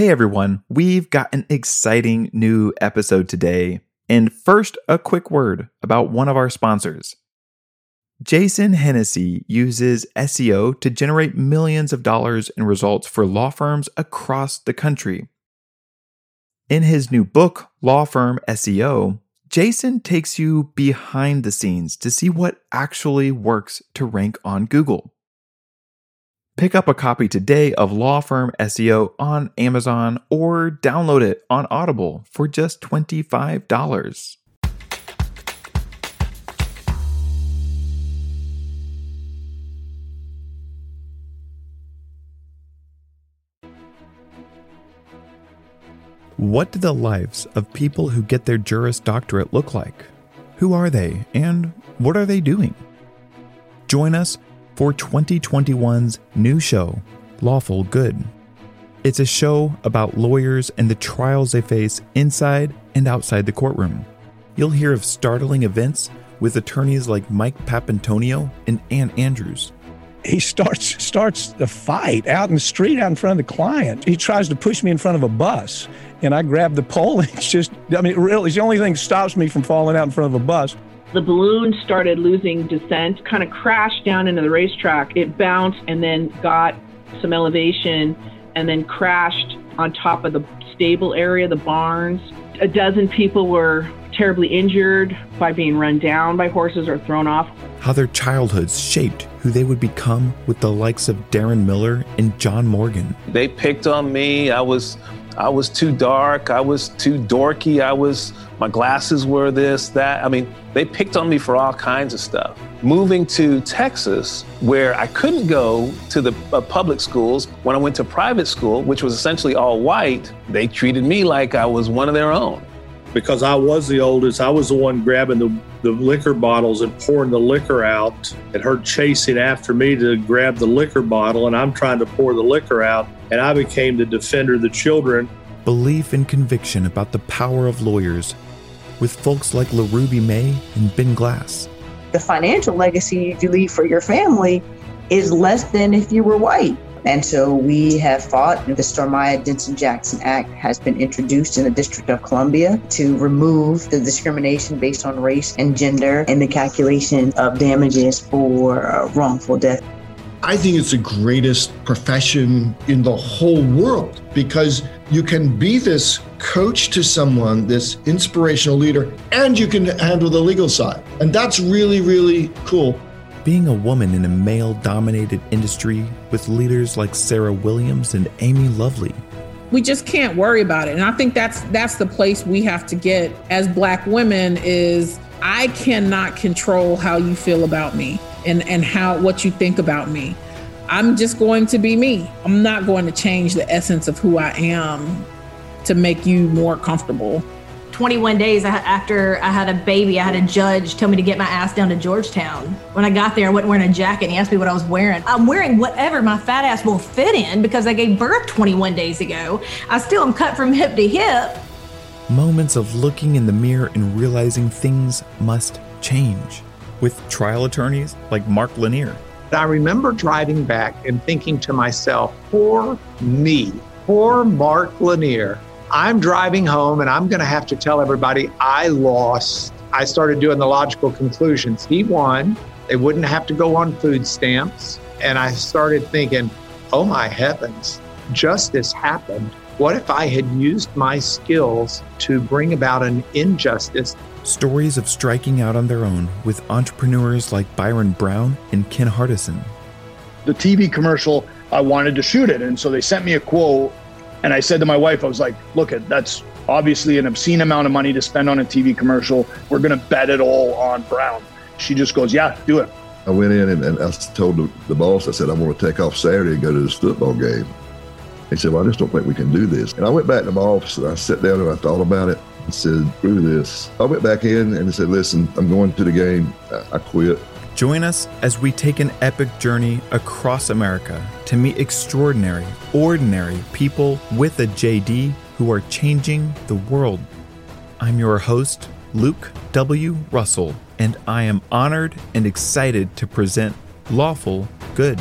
Hey everyone, we've got an exciting new episode today. And first, a quick word about one of our sponsors. Jason Hennessy uses SEO to generate millions of dollars in results for law firms across the country. In his new book, Law Firm SEO, Jason takes you behind the scenes to see what actually works to rank on Google. Pick up a copy today of Law Firm SEO on Amazon or download it on Audible for just $25. What do the lives of people who get their Juris Doctorate look like? Who are they, and what are they doing? Join us for 2021's new show, Lawful Good. It's a show about lawyers and the trials they face inside and outside the courtroom. You'll hear of startling events with attorneys like Mike Papantonio and Ann Andrews. He starts starts the fight out in the street out in front of the client. He tries to push me in front of a bus, and I grab the pole. It's just, I mean, really, it's the only thing that stops me from falling out in front of a bus. The balloon started losing descent, kind of crashed down into the racetrack. It bounced and then got some elevation and then crashed on top of the stable area, the barns. A dozen people were terribly injured by being run down by horses or thrown off. How their childhoods shaped who they would become with the likes of Darren Miller and John Morgan. They picked on me. I was I was too dark. I was too dorky. I was, my glasses were this, that. I mean, they picked on me for all kinds of stuff. Moving to Texas, where I couldn't go to the uh, public schools, when I went to private school, which was essentially all white, they treated me like I was one of their own. Because I was the oldest, I was the one grabbing the, the liquor bottles and pouring the liquor out, and her chasing after me to grab the liquor bottle, and I'm trying to pour the liquor out and I became the defender of the children. Belief and conviction about the power of lawyers with folks like LaRuby May and Ben Glass. The financial legacy you leave for your family is less than if you were white. And so we have fought. The Stormiyah Denson Jackson Act has been introduced in the District of Columbia to remove the discrimination based on race and gender in the calculation of damages for uh, wrongful death. I think it's the greatest profession in the whole world because you can be this coach to someone, this inspirational leader, and you can handle the legal side. And that's really, really cool. Being a woman in a male dominated industry with leaders like Sarah Williams and Amy Lovely. We just can't worry about it. And I think that's that's the place we have to get as black women is I cannot control how you feel about me and and how what you think about me. I'm just going to be me. I'm not going to change the essence of who I am to make you more comfortable. 21 days after I had a baby, I had a judge tell me to get my ass down to Georgetown. When I got there, I wasn't wearing a jacket and he asked me what I was wearing. I'm wearing whatever my fat ass will fit in because I gave birth 21 days ago. I still am cut from hip to hip. Moments of looking in the mirror and realizing things must change with trial attorneys like Mark Lanier. I remember driving back and thinking to myself, poor me, poor Mark Lanier. I'm driving home and I'm going to have to tell everybody I lost. I started doing the logical conclusions. He won. They wouldn't have to go on food stamps. And I started thinking, oh my heavens, justice happened. What if I had used my skills to bring about an injustice Stories of striking out on their own with entrepreneurs like Byron Brown and Ken Hardison. The TV commercial, I wanted to shoot it. And so they sent me a quote. And I said to my wife, I was like, look, that's obviously an obscene amount of money to spend on a TV commercial. We're going to bet it all on Brown. She just goes, yeah, do it. I went in and, and I told the, the, boss, I said, I want to take off Saturday and go to this football game. He said, well, I just don't think we can do this. And I went back to my office and I sat down and I thought about it. He said, screw this. I went back in and he said, listen, I'm going to the game. I, I quit. Join us as we take an epic journey across America to meet extraordinary, ordinary people with a JD who are changing the world. I'm your host, Luke W. Russell, and I am honored and excited to present Lawful Good.